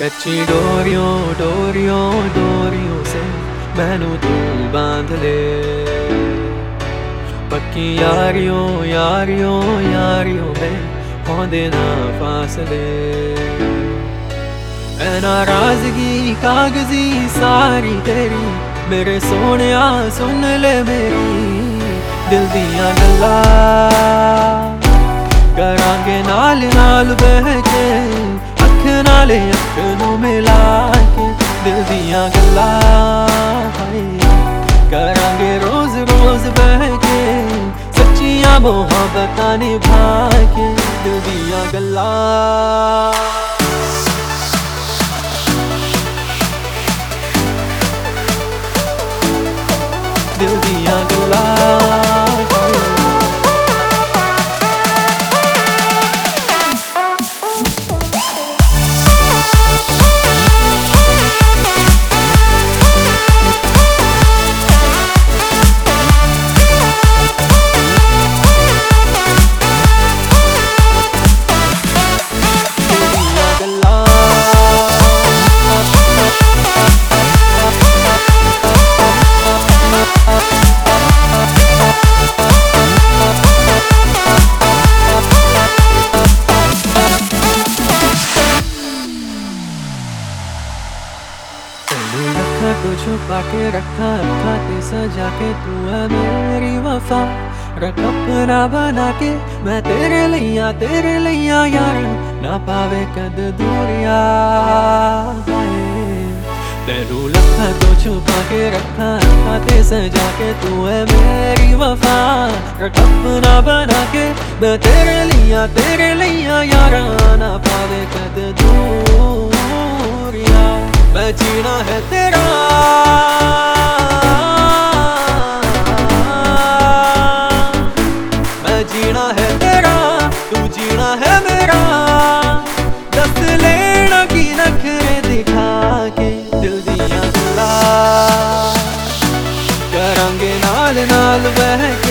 ਕੱਚੀ ਡੋਰੀਆਂ ਡੋਰੀਆਂ ਡੋਰੀਆਂ ਸੇ ਮੈਨੂੰ ਤੂੰ ਬਾਂਧ ਲੈ। ਪੱਕੀ ਯਾਰੀਆਂ ਯਾਰੀਆਂ ਯਾਰੀਆਂ ਵੇ ਹੋਂਦੇ ਨਾ ਫਾਸਲੇ ਐ ਨਾਰਾਜ਼ਗੀ ਕਾਗਜ਼ੀ ਸਾਰੀ ਤੇਰੀ, ਮੇਰੇ ਸੋਹਣਿਆ ਸੁਣ ਲੈ ਮੇਰੀ। ਦਿਲ ਦੀਆਂ ਗੱਲਾਂ ਕਰਾਂਗੇ ਨਾਲ ਨਾਲ ਬਹਿ ਕੇ ਅੱਖ ਨਾਲ ਅੱਖ ਨੂੰ ਮਿਲਾ ਕੇ ਦਿਲ ਦੀਆਂ ਗੱਲਾਂ ਹਾਏ ਕਰਾਂਗੇ ਰੋਜ਼ ਰੋਜ਼ ਬਹਿ ਕੇ ਸੱਚੀਆਂ ਮੁਹੱਬਤਾਂ ਨਿਭਾ ਕੇ ਦਿਲ ਦੀਆਂ ਗੱਲਾਂ मैंने रखा तो तुझे पाके रखा रखा ते सजा के तू है मेरी वफा। रख अपना बना के मैं तेरे लिया तेरे लिया यार। ना पावे कद दूरिया तेरू लखा तो छुपा के रखा रखा ते सजा के तू है मेरी वफा। रख अपना बना के मैं तेरे लिया तेरे लिया यार। ना पावे कद दूरिया। मैं जीना है तेरा। मैं जीना है तेरा, तू जीना है मेरा। दस लेना की नखरे दिखा के दिल दिया करेंगे नाल नाल बह के